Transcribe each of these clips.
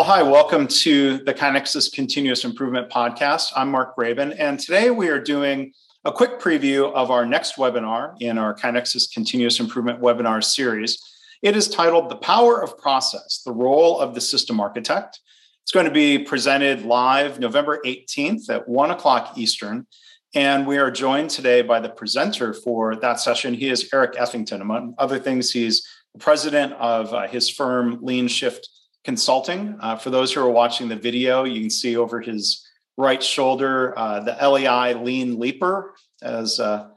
Well, hi, welcome to the KaiNexus Continuous Improvement Podcast. I'm Mark Graban, and today we are doing a quick preview of our next webinar in our KaiNexus Continuous Improvement webinar series. It is titled The Power of Process, the Role of the System Architect. It's going to be presented live November 18th at 1 o'clock Eastern. And we are joined today by the presenter for that session. He is Eric Ethington. Among other things, he's the president of uh, his firm, Lean Shift Consulting. Uh, for those who are watching the video, you can see over his right shoulder uh, the LEI Lean Leaper, as uh,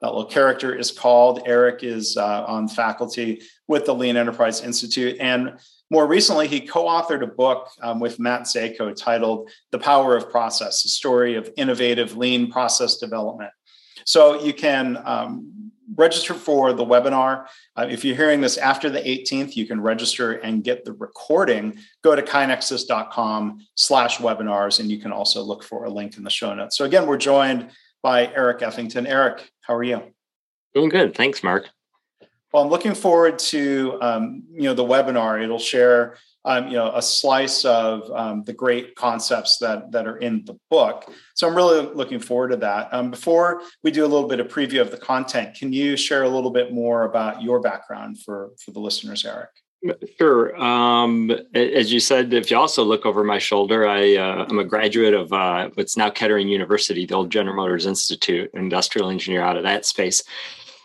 that little character is called. Eric is uh, on faculty with the Lean Enterprise Institute. And more recently, he co authored a book um, with Matt Zayko titled The Power of Process, a story of innovative lean process development. So you can um, register for the webinar. Uh, if you're hearing this after the 18th, you can register and get the recording. Go to kainexus.com slash webinars, and you can also look for a link in the show notes. So again, we're joined by Eric Ethington. Eric, how are you? Doing good. Thanks, Mark. Well, I'm looking forward to um, you know the webinar. It'll share um, you know a slice of um, the great concepts that that are in the book. So I'm really looking forward to that. Um, before we do a little bit of preview of the content, can you share a little bit more about your background for for the listeners, Eric? Sure. Um, as you said, if you also look over my shoulder, I, uh, I'm a graduate of uh, what's now Kettering University, the old General Motors Institute, industrial engineer out of that space,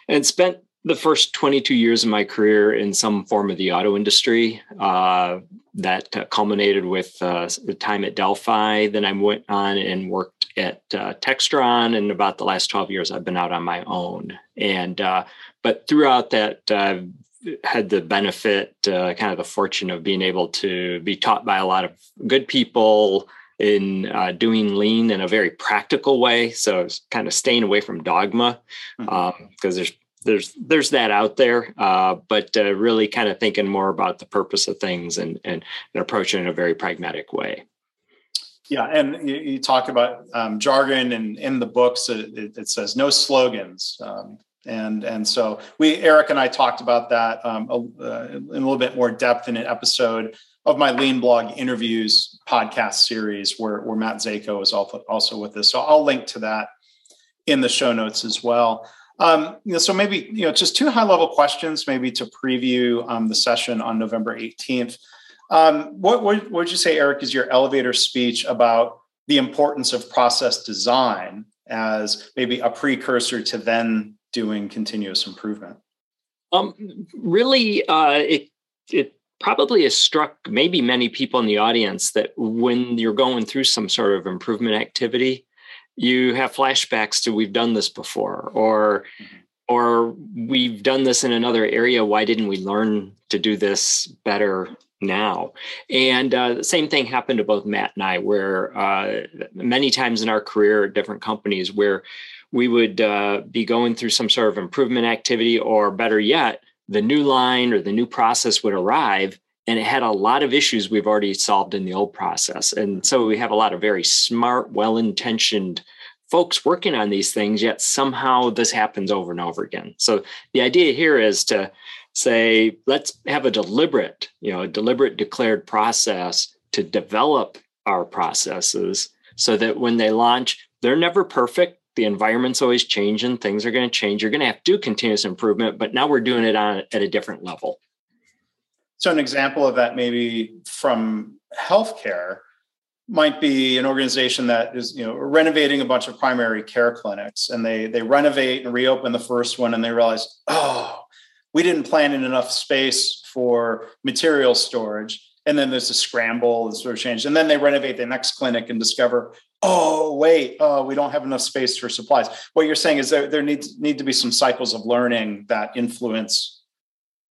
and spent the first 22 years of my career in some form of the auto industry uh, that uh, culminated with uh, the time at Delphi. Then I went on and worked at uh, Textron, and about the last 12 years, I've been out on my own. And uh, but throughout that, I've had the benefit, kind of the fortune of being able to be taught by a lot of good people in uh, doing lean in a very practical way. So it's kind of staying away from dogma because mm-hmm. um, there's there's there's that out there, uh, but uh, really kind of thinking more about the purpose of things and and, and approaching it in a very pragmatic way. Yeah, and you, you talk about um, jargon, and in the books it, it says no slogans, um, and and so we Eric and I talked about that um, uh, in a little bit more depth in an episode of my Lean Blog interviews podcast series, where where Matt Zayko is also also with us. So I'll link to that in the show notes as well. Um, you know, so maybe you know, just two high-level questions, maybe to preview um, the session on November 18th. Um, what, what would you say, Eric, is your elevator speech about the importance of process design as maybe a precursor to then doing continuous improvement? Um, really, uh, it it probably has struck maybe many people in the audience that when you're going through some sort of improvement activity, you have flashbacks to we've done this before or mm-hmm. or we've done this in another area why didn't we learn to do this better now and uh, the same thing happened to both matt and i where uh, many times in our career at different companies where we would uh, be going through some sort of improvement activity or better yet the new line or the new process would arrive and it had a lot of issues we've already solved in the old process. And so we have a lot of very smart, well intentioned folks working on these things, yet somehow this happens over and over again. So the idea here is to say, let's have a deliberate, you know, a deliberate declared process to develop our processes so that when they launch, they're never perfect. The environment's always changing, things are going to change. You're going to have to do continuous improvement, but now we're doing it on at a different level. So, an example of that, maybe from healthcare, might be an organization that is you know renovating a bunch of primary care clinics and they they renovate and reopen the first one and they realize oh we didn't plan in enough space for material storage. And then there's a scramble and sort of change and then they renovate the next clinic and discover oh wait oh we don't have enough space for supplies. What you're saying is there, there needs need to be some cycles of learning that influence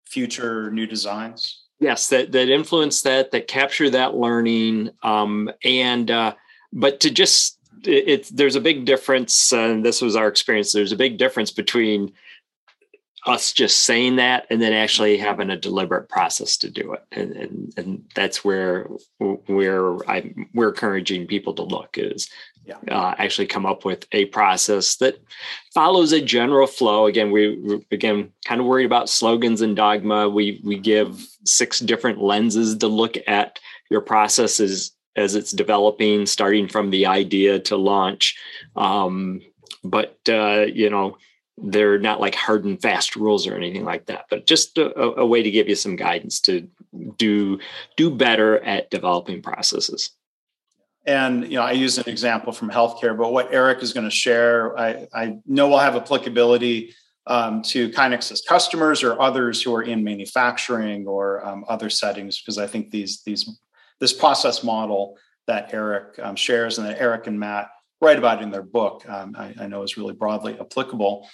future new designs? Yes, that that influence that, that capture that learning, um, and uh, but to just it, it, there's a big difference, and this was our experience. There's a big difference between us just saying that and then actually having a deliberate process to do it and and, and that's where where i we're encouraging people to look is yeah. uh, actually come up with a process that follows a general flow again we again kind of worried about slogans and dogma we we give six different lenses to look at your processes as it's developing, starting from the idea to launch. Um, but uh, you know, they're not like hard and fast rules or anything like that. But just a, a way to give you some guidance to do do better at developing processes. And you know, I use an example from healthcare, but what Eric is going to share, I, I know will have applicability um, to KaiNexus customers or others who are in manufacturing or um, other settings, because I think these these this process model that Eric um, shares and that Eric and Matt write about in their book, um, I, I, know is really broadly applicable.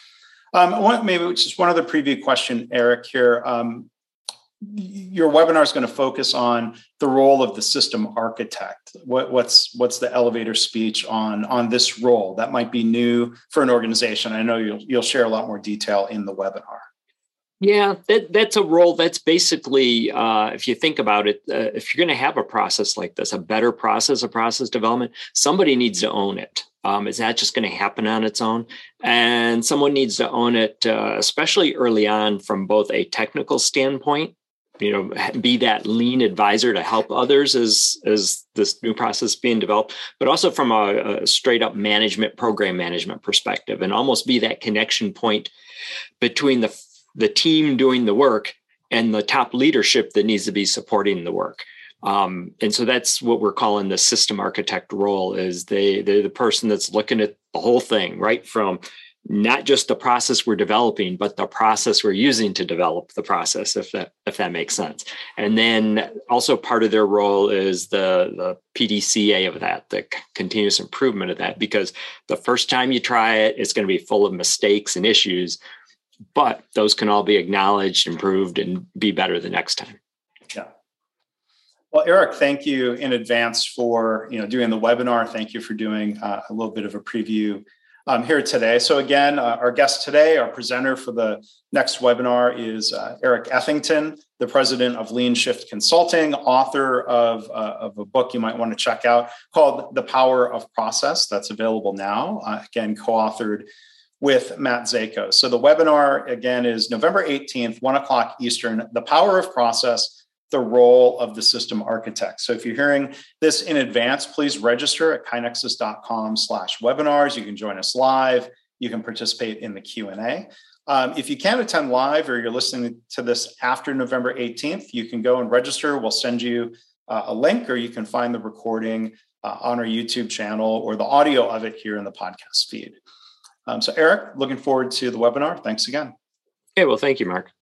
Um, maybe just one other preview question, Eric. Here, um, your webinar is going to focus on the role of the system architect. What, what's what's the elevator speech on on this role that might be new for an organization? I know you'll you'll share a lot more detail in the webinar. Yeah, that, that's a role that's basically, uh, if you think about it, uh, if you're going to have a process like this, a better process a process development, somebody needs to own it. Um, is that just going to happen on its own? And someone needs to own it, uh, especially early on, from both a technical standpoint you know be that lean advisor to help others as as this new process being developed but also from a, a, straight up management program management perspective and almost be that connection point between the the team doing the work and the top leadership that needs to be supporting the work. Um, and so that's what we're calling the system architect role is they they're the person that's looking at the whole thing right? From not just the process we're developing but the process we're using to develop the process if that if that makes sense. And then also part of their role is the the pdca of that the continuous improvement of that because the first time you try it it's going to be full of mistakes and issues but those can all be acknowledged improved and be better the next time. Yeah. Well eric thank you in advance for you know doing the webinar. Thank you for doing uh, a little bit of a preview um, here today. So again, uh, our guest today, our presenter for the next webinar is uh, Eric Ethington, the president of Lean Shift Consulting, author of, uh, of a book you might want to check out called The Power of Process. That's available now. Uh, again, co-authored with Matt Zayko. So the webinar again is November 18th, one o'clock Eastern, The Power of Process the role of the system architect. So if you're hearing this in advance, please register at kainexus.com slash webinars. You can join us live. You can participate in the Q&A. Um, if you can't attend live or you're listening to this after November 18th, you can go and register. We'll send you uh, a link or you can find the recording uh, on our YouTube channel or the audio of it here in the podcast feed. Um, so Eric, looking forward to the webinar. Thanks again. Okay, well, thank you, Mark.